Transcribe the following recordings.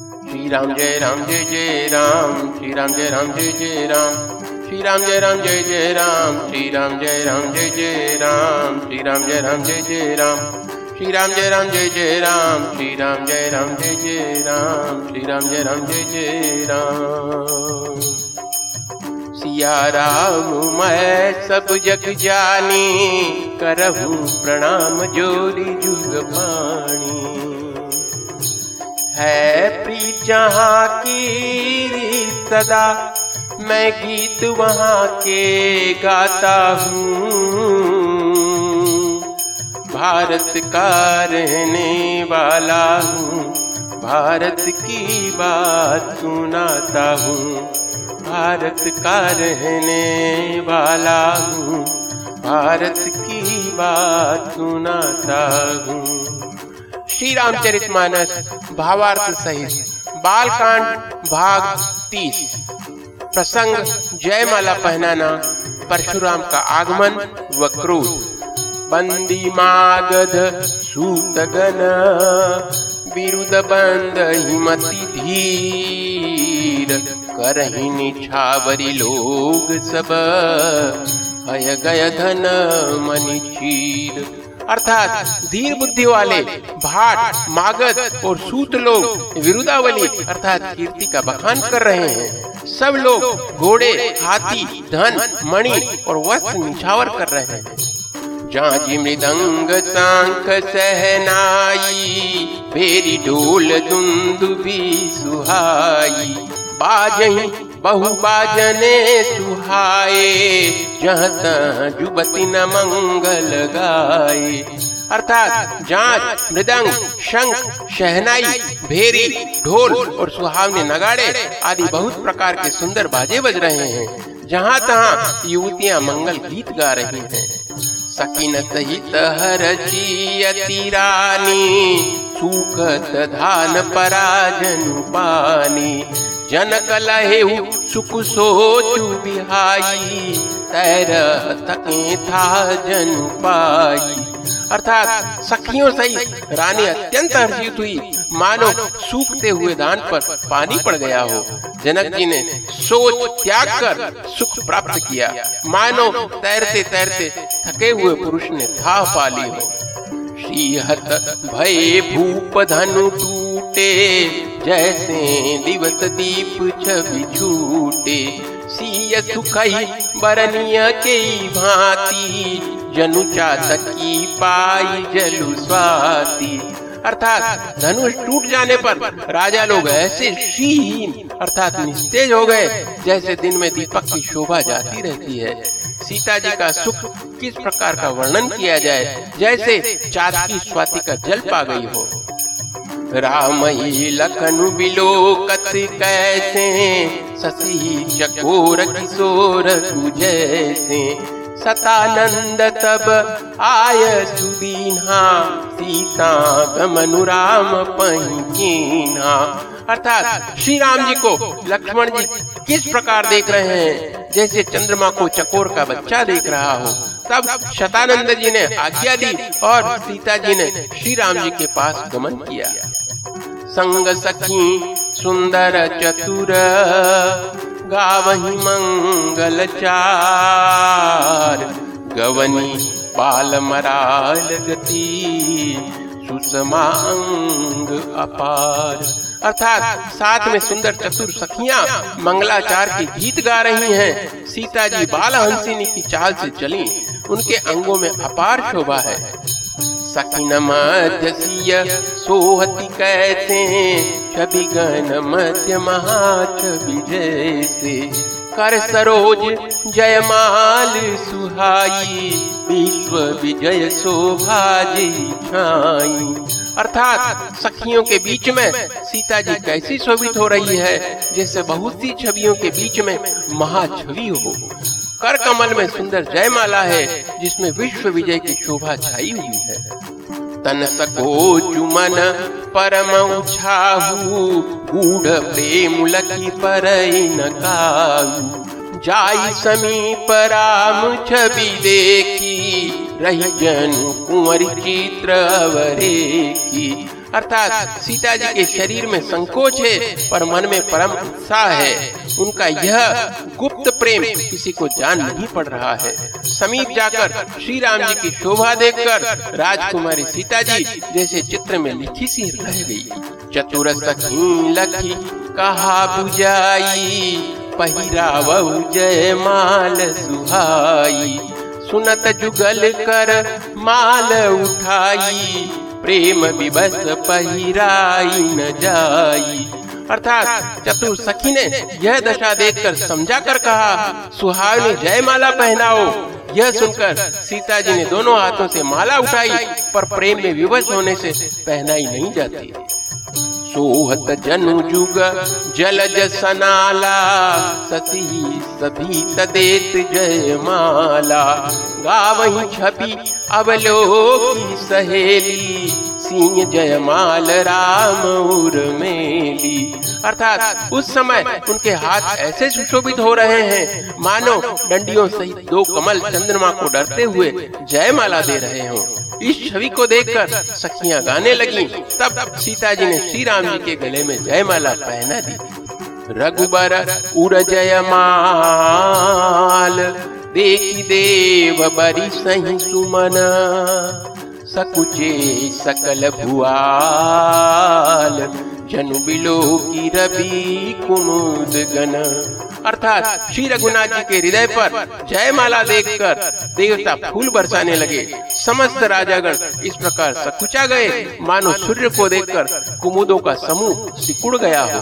श्री राम जय राम जय जय राम श्री राम जय राम जय जय राम श्री राम जय राम जय जय राम श्री राम जय राम जय जय राम श्री राम जय राम जय जय राम श्री राम जय राम जय जय राम श्री राम जय राम जय जय राम श्री राम जय राम जय जय राम सिया राम मैं सब जग जानी करहूँ प्रणाम जोरी जुग पाणी है प्रीत जहाँ की सदा। मैं गीत वहाँ के गाता हूँ। भारत का रहने वाला हूँ। भारत की बात सुनाता हूँ। भारत का रहने वाला हूँ। भारत की बात सुनाता हूँ। श्री रामचरित मानस भावार्थ सहित, बालकांड, भाग तीस। प्रसंग, जयमाला पहनाना, परशुराम का आगमन व क्रोध। बंदी मागध सूतगन विरुद बंद हिमति धीर। करही निछावरी लोग सब। हय गय धन अर्थात धीर बुद्धि वाले भाट, मागध और सूत लोग विरुदावली, अर्थात कीर्ति का बखान कर रहे हैं। सब लोग घोड़े, हाथी, धन, मणि और वस्त्र निछावर कर रहे हैं। जाजी मृदंग सांख सहनाई भेरी ढोल दुंदुबी सुहाई। बाजही बहु बाजने सुहाए, जहाँ जुबती न मंगल गाए। अर्थात जाँच, मृदंग, शंख, शहनाई, भेरी, ढोल और सुहावने नगाड़े आदि बहुत प्रकार के सुंदर बाजे बज रहे हैं, जहाँ तहाँ युवतियाँ मंगल गीत गा रही हैं। सकिन सहित हर रानी सुखत धान पराजन पानी। जनक लहे सुख सोचु बिहाई तैर तके था जन पाई अर्थात सखियों सहित रानी अत्यंत हर्षित हुई। मानो सूखते हुए दान पर पानी पड़ गया हो। जनक जी ने सोच त्याग कर सुख प्राप्त किया। मानो तैरते तैरते थके हुए पुरुष ने था पाली हो। श्रीहत भय भूप धनु टूटे जैसे दिवस दीप छवि छूटे। सिय सुखई बरनिय के भांति, जनु चातकी पाई जलु स्वाति। अर्थात धनुष टूट जाने पर राजा लोग ऐसे शीन, अर्थात निस्तेज हो गए, जैसे दिन में दीपक की शोभा जाती रहती है। सीता जी का सुख किस प्रकार का वर्णन किया जाए, जैसे चातकी स्वाति का जल पा गई हो। राम लखन बिलोकत कैसे? ससी चकोर किशोर जैसे सतानंद तब आय सुदीना सीता गमनुराम पहिना अर्थात श्री राम जी को लक्ष्मण जी किस प्रकार देख रहे हैं? जैसे चंद्रमा को चकोर का बच्चा देख रहा हो, तब शतानंद जी ने आज्ञा दी और सीता जी ने श्री राम जी के पास गमन किया। संग सखी सुंदर चतुर, गावही मंगल चार। गवनी पाल मराल गति सुषमांग अपार। अर्थात साथ में सुंदर चतुर सखियाँ मंगलाचार के गीत गा रही हैं। सीता जी बाल हंसिनी की चाल से चली। उनके अंगों में अपार शोभा है। सखिन मध्य सोहति कैसे? छवि गण मध्य महाछवि जैसे। कर सरोज जयमाल सुहाई, विश्व विजय शोभा छाई। अर्थात सखियों के बीच में सीता जी कैसी शोभित हो रही है, जैसे बहुत सी छवियों के बीच में महाछवि हो। कर कमल में सुंदर जयमाला है, जिसमें विश्व विजय की शोभा छाई हुई है। तन सको चुमन परम गूढ़ प्रेम लखी पर जाई समीप राम छवि देखी, रही जन कुंवर चित्र की अर्थात सीता जी के शरीर में संकोच है, पर मन में परम उत्साह है। उनका यह गुप्त प्रेम किसी को जान नहीं पड़ रहा है। समीप जाकर श्री राम जी की शोभा देखकर राजकुमारी सीता जी जैसे चित्र में लिखी सी रह गई। चतुर सखी लखी, कहा बुझाई? पहिराव जय माल सुहाई। सुनत जुगल कर माल उठाई। प्रेम विवश पहिराई न जाई। अर्थात चतुर सखी ने यह दशा देखकर समझा कर कहा सुहावनी जय माला पहनाओ, यह सुनकर सीता जी ने दोनों हाथों से माला उठाई, पर प्रेम में विवश होने से पहनाई नहीं जाती। सोहत जनु जुग, जलज सनाला, सती सभी तदेत जय माला। गावही छपी अवलोकी सहेली सिंह जयमाल राम उर्मेली अर्थात उस समय उनके हाथ ऐसे सुशोभित हो रहे हैं। मानो डंडियों सहित दो कमल चंद्रमा को डरते हुए जयमाला दे रहे हो। इस छवि को देखकर सखियाँ गाने लगी, तब सीता जी ने श्री राम जी के गले में जयमाला पहना दी। रघुबर उर जयमाल देखी देव बरी सही सुमन, सकुचे सकल भुआल। जनु बिलो की रवि कुमुद गन अर्थात श्री रघुनाथ जी के हृदय पर जयमाला देखकर देवता फूल बरसाने लगे। समस्त राजागण इस प्रकार सकुचा गए। मानो सूर्य को देखकर कुमुदों का समूह सिकुड़ गया हो।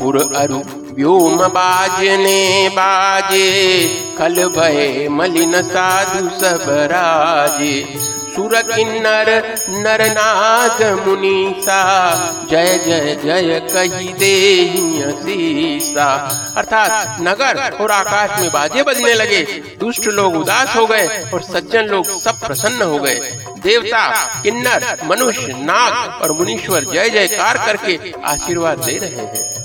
पुर अरु व्योम बाजने बाजे, कल भय मलिन साधु सब राजे। सुर किन्नर नर नाग मुनीसा। जय जय जय कही दे सीसा अर्थात नगर और आकाश में बाजे बजने लगे। दुष्ट लोग उदास हो गए और सज्जन लोग सब प्रसन्न हो गए। देवता, किन्नर, मनुष्य, नाग और मुनीश्वर जय, जयकार करके आशीर्वाद दे रहे हैं।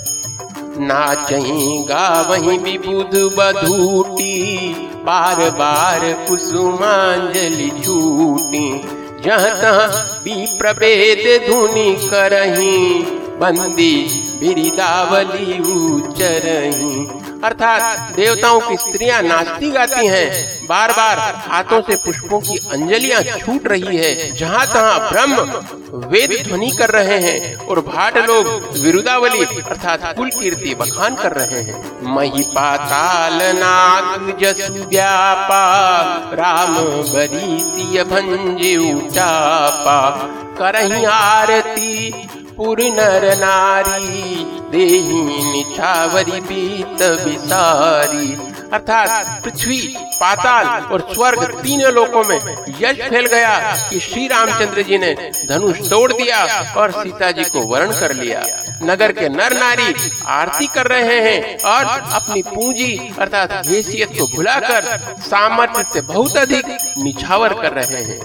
नाचही गावही विबुध बधूटी। बार बार कुसुमांजलि छूटी। जहाँ तहाँ भी प्रभेद धुनि करही, बंदी बिरिदावली उचरही। अर्थात देवताओं की स्त्रियाँ नाचती गाती हैं। बार बार हाथों से पुष्पों की अंजलियाँ छूट रही है। जहाँ तहाँ ब्रह्म वेद ध्वनि कर रहे हैं और भाट लोग विरुदावली अर्थात कुल कीर्ति बखान कर रहे हैं। मही पाताल व्यापा, राम बरी भंज उचापा, करही आरती पुर नर नारी देही निछावरी बीत अर्थात पृथ्वी, पाताल और स्वर्ग तीनों लोकों में यश फैल गया कि श्री रामचंद्र जी ने धनुष तोड़ दिया और सीता जी को वर्ण कर लिया। नगर के नर नारी आरती कर रहे हैं और अपनी पूंजी, अर्थात हैसियत को भुलाकर सामर्थ्य से बहुत अधिक निछावर कर रहे हैं।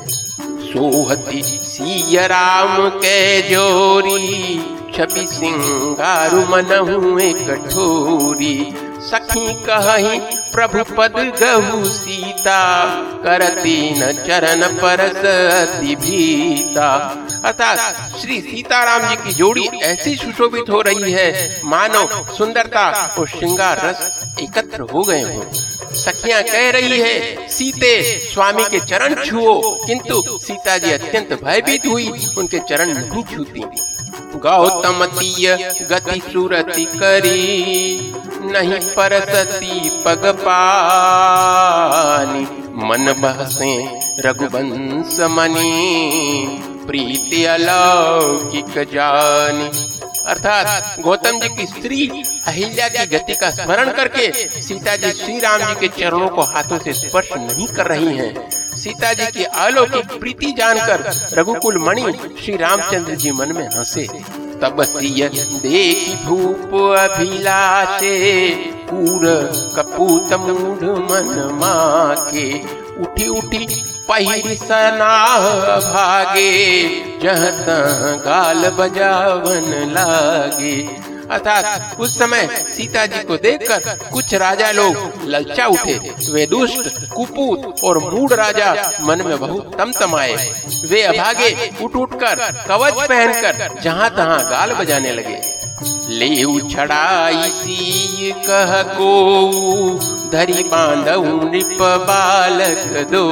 सोहती सिया राम के जोरी छवि सिंगारु मनहु कठोरी। सखी कही प्रभु पद गहु सीता, करती न चरण अति भीता। अर्थात श्री सीताराम जी की जोड़ी ऐसी सुशोभित हो रही है, मानो सुंदरता और श्रृंगार रस एकत्र हो गए हों। सखियाँ कह रही है, सीते, स्वामी के चरण छुओ। किंतु सीता जी अत्यंत भयभीत हुई, उनके चरण नहीं छूती। गौतम गति सुरति करी, नहीं परसती पग पानी मन बहसे रघुवंश मनी, प्रीति अलौकिक जानी अर्थात गौतम जी की स्त्री अहिल्या की गति का स्मरण करके सीता जी श्री राम जी के चरणों को हाथों से स्पर्श नहीं कर रही हैं। सीता जी की अलौकिक प्रीति जानकर रघुकुल मणि श्री रामचंद्र जी मन में हंसे। तब देखी भूप अभिलाषे, पूर कपूत मूढ़ मन माके, उठी उठी पहिर सनाह भागे जह गाल बजावन लागे। अर्थात उस समय सीता जी को देखकर कुछ राजा लोग ललचा उठे। वे दुष्ट, कुपूत और मूड राजा मन में बहुत तमतमाए। वे अभागे उठ उठ कर कवच पहनकर जहाँ तहाँ गाल बजाने लगे। ले कह को, धरी नृप बालक दो।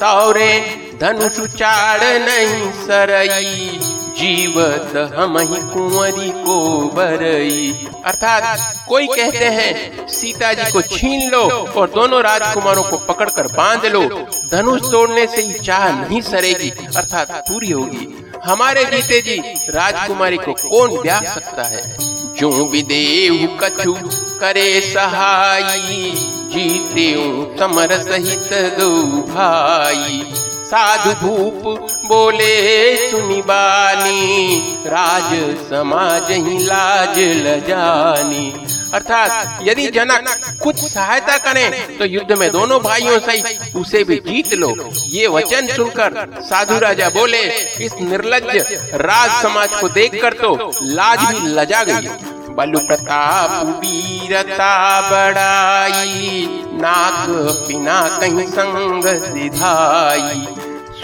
तौरे धनुष चाड़ नहीं सरई जीवत हम ही कुंवरी को बरई। अर्थात कोई कहते हैं सीता जी को छीन लो और दोनों राजकुमारों को पकड़कर बाँध लो। धनुष तोड़ने से ही चाह नहीं सरेगी, अर्थात पूरी होगी। हमारे जीते जी राजकुमारी को कौन ब्याह सकता है? जो विदेव कछु करे सहाई, जीते समर सहित दो भाई। साधु भूप, बोले सुनी बानी, राज समाज ही लाज लजानी अर्थात यदि जनक कुछ सहायता करें तो युद्ध में दोनों भाइयों सहित उसे भी जीत लो। ये वचन सुनकर साधु राजा बोले, इस निर्लज राज समाज को देखकर तो लाज भी लजा गई। बलु प्रताप वीरता बड़ाई नाक पिना कहीं संग सिधाई।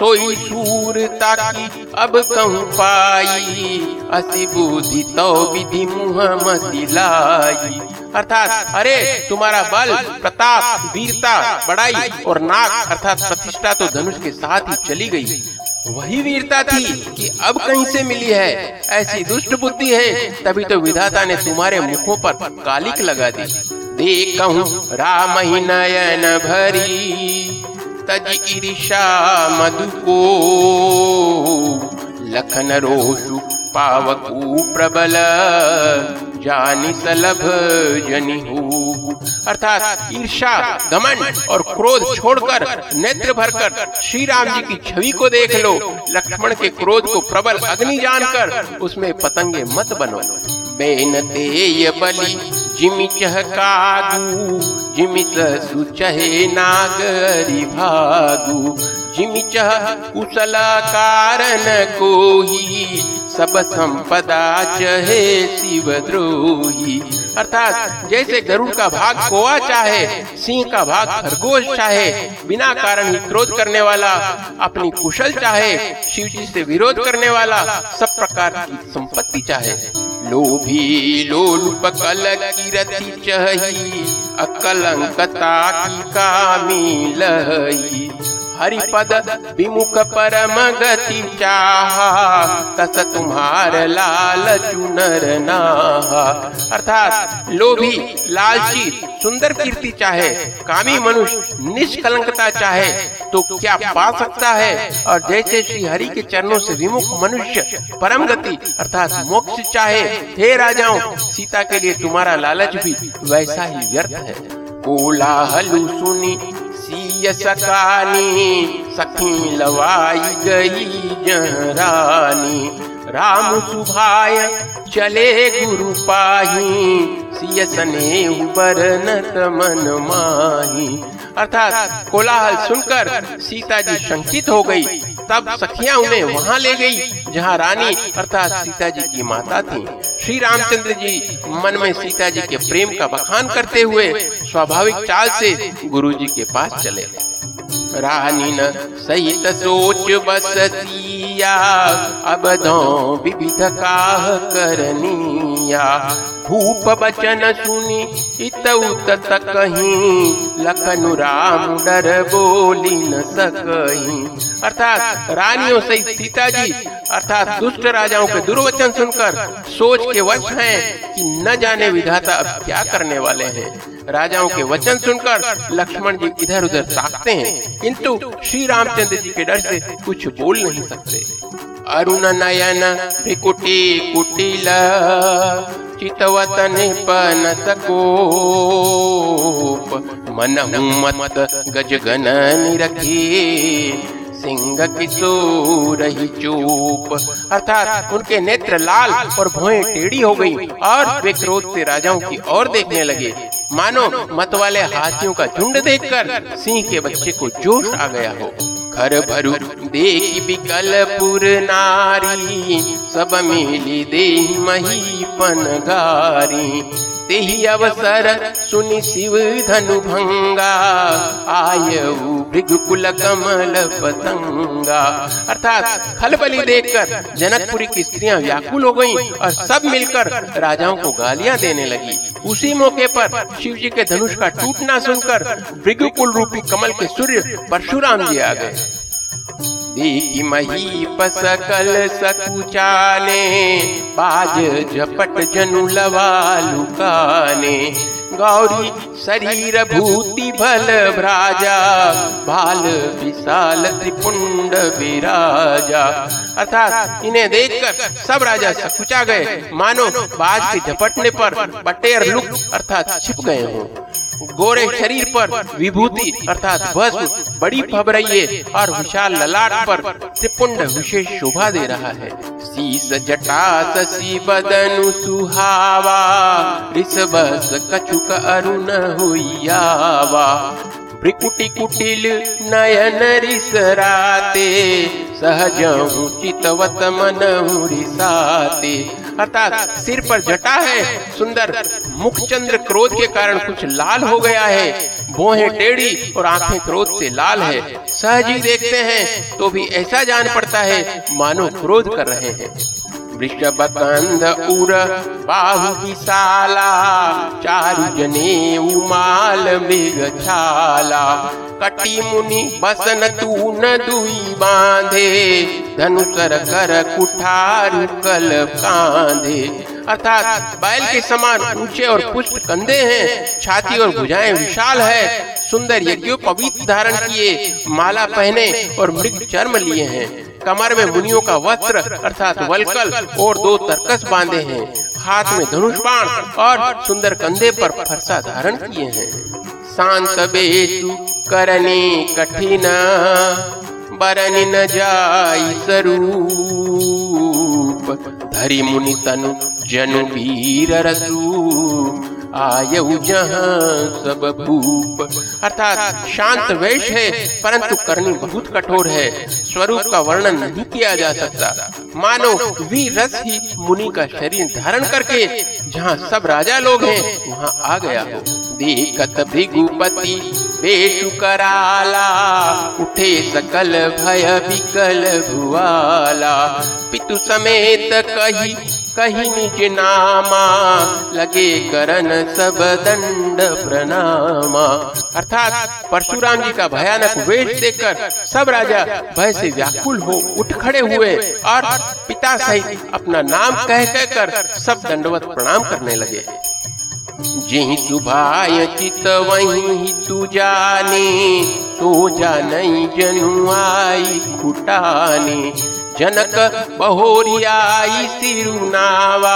सोई सूरता की अब कहूँ पाई। असी बुद्धि तो विधि मुह मसिलाई अर्थात, अरे, तुम्हारा बल, प्रताप, वीरता, बड़ाई और नाक, अर्थात प्रतिष्ठा तो धनुष के साथ ही चली गई। वही वीरता थी कि अब कहीं से मिली है। ऐसी दुष्ट बुद्धि है, तभी तो विधाता ने तुम्हारे मुखों पर कालिक लगा दी। देखूँ राम नयन भरी। तज ईर्षा मधु को लखन रोषु पावकू प्रबल। जानी सलभ जनी अर्थात ईर्षा घमंड और क्रोध छोड़कर, नेत्र भरकर श्री राम जी की छवि को देख लो। लक्ष्मण के क्रोध को प्रबल अग्नि जानकर, उसमें पतंगे मत बनो। बेन ते बलि जिमि चहकागू जिमि सुचहे नागरी भागू। जिमि चह कुशल कारण को ही सब संपदा चहे शिव द्रोही। अर्थात जैसे गरुड़ का भाग कोआ चाहे, सिंह का भाग खरगोश चाहे, बिना कारण ही क्रोध करने वाला, अपनी कुशल चाहे शिव जी से विरोध करने वाला, सब प्रकार की संपत्ति चाहे। लोभी लोलुप कल चही अकलंकता की कामी लही हरिपद विमुख परम गति चाह, तस तुम्हार लाल चुनर नाहा। अर्थात लोभी, लालची, सुंदर कीर्ति चाहे, कामी मनुष्य, निष्कलंकता चाहे तो क्या पा सकता है? और जैसे श्री हरि के चरणों से विमुख मनुष्य परम गति अर्थात मोक्ष चाहे, हे राजाओं, सीता के लिए तुम्हारा लालच भी वैसा ही व्यर्थ है। कोलाहलु सुनी सकानी सखी लवाई गई जहरानी। राम सुभाय, चले गुरु पाही, सिय सने बरनत मन माही। अर्थात कोलाहल सुनकर सीता जी शंकित हो गई। तब सखिया उन्हें वहाँ ले गई, जहाँ रानी अर्थात सीता जी की माता थी। श्री रामचंद्र जी मन में सीता जी के प्रेम का बखान करते हुए स्वाभाविक चाल से गुरु जी के पास चले। न सहित सोच बसतिया। अब दो विविध काह करनिया। भूप बचन सुनी इत उत कहीं लखनु राम डर बोली न सकही। अर्थात रानियों सहित सीता जी अर्थात दुष्ट राजाओं के दुर्वचन सुनकर सोच के वश हैं कि न जाने विधाता अब क्या करने वाले हैं। राजाओं के वचन सुनकर लक्ष्मण जी इधर उधर ताकते हैं। किंतु श्री रामचंद्र जी के डर से कुछ बोल नहीं सकते। अरुण नयन भ्रिकुटी कुटिल, चितवतन पन सको मन मत गजगन रखी सिंह किशोर ही चूप। अर्थात उनके नेत्र लाल और भोए टेढ़ी हो गई और वे क्रोध से राजाओं की ओर देखने लगे। मानो मत वाले हाथियों का झुंड देखकर सिंह के बच्चे को जोश आ गया हो। घर भरु, देख विकलपुर नारी, सब मिली दे महीपन गारी तेहि अवसर। सुनि शिव धनु भंगा आयऊ भृगुकुल कमल पतंगा। अर्थात खलबली देखकर जनकपुरी की स्त्रियाँ व्याकुल हो गईं और सब मिलकर राजाओं को गालियाँ देने लगी। उसी मौके पर शिव जी के धनुष का टूटना सुनकर भृगुकुल रूपी कमल के सूर्य परशुराम जी आ गए। देखी मही पसकल सकुचाने बाज झपट जनु लवा लुकाने गौरी शरीर भूति भल भ्राजा, बाल विशाल त्रिपुंड विराजा। अर्थात इन्हें देखकर सब राजा सकुचा गए। मानो बाज के झपटने पर बटेर लुक अर्थात छिप गए हों। गोरे शरीर पर विभूति, अर्थात भस्म बड़ी फब रही है और विशाल ललाट पर त्रिपुंड विशेष शोभा दे रहा है। शीस जटा शशि बदनु सुहावा ऋषभस कछुक अरुण हुआवा भ्रिकुटी कुटिल नयन रिसराते, सहज चितवत मन रिसाते अर्थात सिर पर जटा है, सुंदर। मुख चंद्र क्रोध के कारण कुछ लाल हो गया है। बोहे टेढ़ी और आँखें क्रोध से लाल है। सहजी देखते हैं तो भी ऐसा जान पड़ता है, मानो क्रोध कर रहे हैं। वृषभ कंध उर बाहु विशाला, चारु जने उमाल मृग छाला कटी मुनि बसन तू न दुई बांधे, धनुसर कर कुठार कल कांधे। अर्थात बैल के समान ऊँचे और पुष्ट कंधे हैं, छाती और भुजाएँ विशाल है, सुंदर यज्ञोपवीत धारण किए, माला पहने और मृग चर्म लिए हैं। कमर में मुनियों का वस्त्र अर्थात वलकल और दो तरकस बांधे हैं। हाथ में धनुष बाण और सुंदर कंधे पर फरसा धारण किए हैं। शांत बेसु करने कठिन, बरन न जाई स्वरूप धरि मुनि तनु जनु वीर रसू आयु जहाँ सब भूप अर्थात शांत वेश है, परंतु करनी बहुत कठोर है। स्वरूप का वर्णन नहीं किया जा सकता। मानो वी रस ही मुनि का शरीर धारण करके जहाँ सब राजा लोग हैं, वहाँ आ गया। हो देखत भृगुपति बेशु कराला, उठे सकल भय विकल भुआला। पितु समेत कही कही निज नामा, लगे करन सब दंड प्रणामा। अर्थात परशुराम जी का भयानक वेश देखकर सब राजा भय से व्याकुल हो उठ खड़े हुए और पिता सहित अपना नाम कह कहकर सब दंडवत प्रणाम करने लगे। जही सुभाय चित वही तू जाने सो जा नहीं जनुआई खुटाने। जनक बहोरियाई सिरुनावा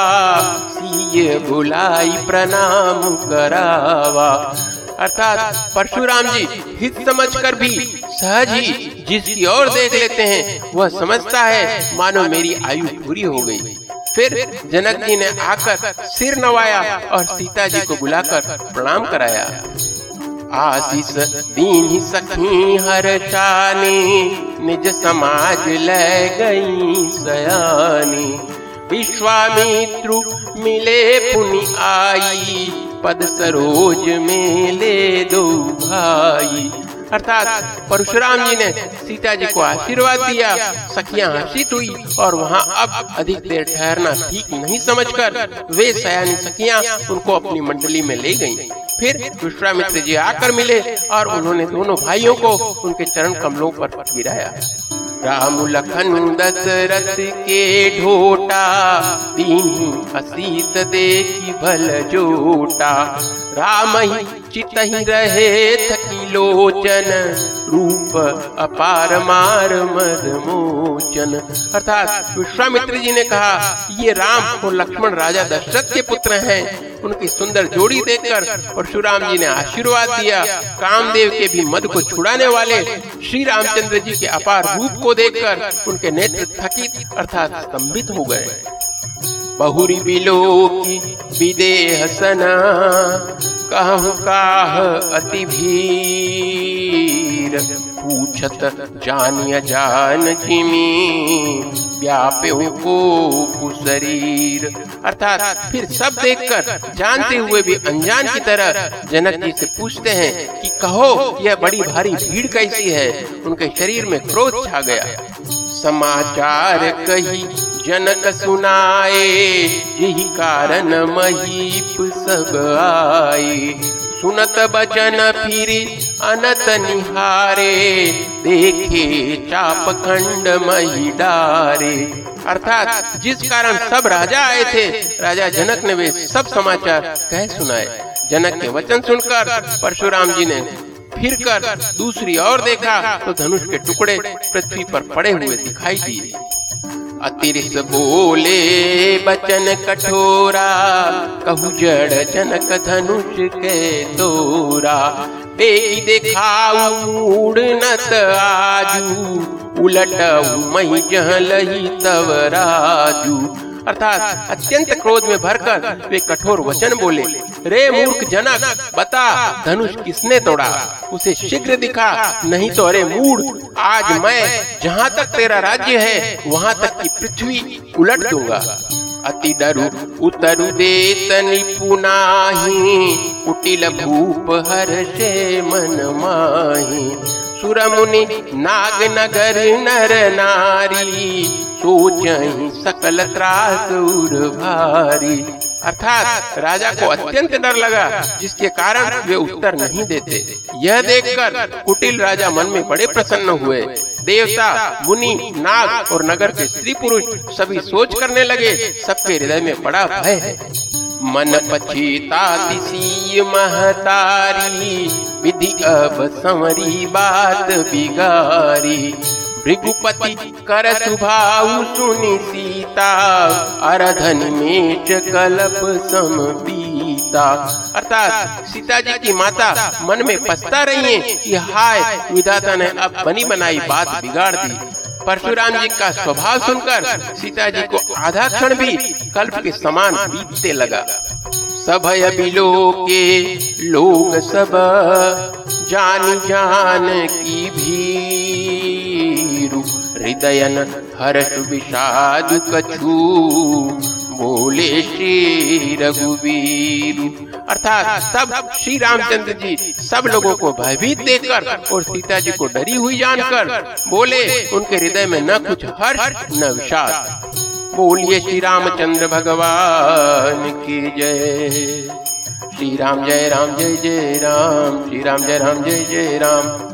सीय बुलाई प्रणाम करावा। अर्थात परशुराम जी, हित समझकर भी सहज ही जिसकी ओर देख लेते हैं, वह समझता है, मानो मेरी आयु पूरी हो गई। फिर जनक जी ने आकर सिर नवाया और सीता जी को बुलाकर प्रणाम कराया। आशीष दीन सखी हर चाने, निज समाज ले गई सयानी। विश्वामित्रु मिले पुनि आई, पद सरोज में ले दो भाई। अर्थात परशुराम जी ने सीता जी को आशीर्वाद दिया, सखियाँ हर्षित हुई और वहाँ अब अधिक देर ठहरना ठीक नहीं समझकर वे सयानी सखियाँ उनको अपनी मंडली में ले गईं। फिर विश्वामित्र जी आकर मिले और उन्होंने दोनों भाइयों को उनके चरण कमलों पर गिराया राम लखन दशरथ के ढोटा, दीनी असीत देखी भल जोटा राम ही चित रहे थकी लोचन रूप अपार मार मद मोचन अर्थात विश्वामित्र जी ने कहा, ये राम और लक्ष्मण राजा दशरथ के पुत्र हैं। उनकी सुंदर जोड़ी देखकर परशुराम जी ने आशीर्वाद दिया। कामदेव के भी मद को छुड़ाने वाले श्री रामचंद्र जी के अपार रूप को देखकर उनके नेत्र थकित अर्थात स्तंभित हो गए। बहुरी बिलो की विदेह सना कहु काह अति भीर? पूछत जानिय जान जिमी व्याप्यो को शरीर। अर्थात फिर सब देखकर, जानते हुए भी, अनजान की तरह जनक जी से पूछते हैं कि कहो, यह बड़ी भारी भीड़ कैसी है? उनके शरीर में क्रोध छा गया। समाचार कही जनक सुनाए, यही कारण महीप सब आए। सुनत बचन फिर अनत निहारे, देखे चाप खंड मही डारे। अर्थात जिस कारण सब राजा आए थे, राजा जनक ने वे सब समाचार कह सुनाए। जनक के वचन सुनकर परशुराम जी ने फिर कर दूसरी ओर देखा तो धनुष के टुकड़े पृथ्वी पर पड़े हुए दिखाई दिए। अतिरिक्त बोले बचन कठोरा, कहु जड़ जनक धनुष के तोरा बेगी देखाऊ आजू उलट मई जहलही तव राजू। अर्थात अत्यंत क्रोध में भरकर वे कठोर वचन बोले। रे मूर्ख जनक, बता, धनुष किसने तोड़ा? उसे शीघ्र दिखा, नहीं तो अरे मूड आज मैं जहाँ तक तेरा राज्य है, वहाँ तक की पृथ्वी उलट दूँगा। अति डरु उतरु देत निपुनाही कुटिल भूप हर से मन माही। सुर मुनि नाग नगर नर नारी सोच सकल त्रास उर भारी। अर्थात राजा को अत्यंत डर लगा, जिसके कारण वे उत्तर नहीं देते। यह देखकर कुटिल राजा मन में बड़े प्रसन्न हुए। देवता, मुनि, नाग और नगर के स्त्री पुरुष सभी सोच करने लगे, सबके हृदय में बड़ा भय है। मन दिसी महतारी, विधि अब संवरी बात बिगारी। भृगुपति कर सुभाऊ सुनि सीता अरधन में कलप सम पीता अर्थात सीता जी की माता मन में पछता रही है कि हाय, विधाता ने अब बनी बनाई बात बिगाड़ दी। परशुराम जी का स्वभाव सुनकर सीता जी को आधा क्षण भी कल्प के समान बीतते लगा। सभय के लोग सब जान जान की भीरु हृदयन हर्ष विषाद कछु। बोले श्री रघुवीर। अर्थात सब श्री रामचंद्र जी, सब लोगों को भयभीत देखकर और सीता जी को डरी हुई जानकर बोले, उनके हृदय में न कुछ हर्ष, न विषाद। बोलिए श्री रामचंद्र भगवान की जय। श्री राम जय राम, जय जय राम। श्री राम जय राम, जय जय राम।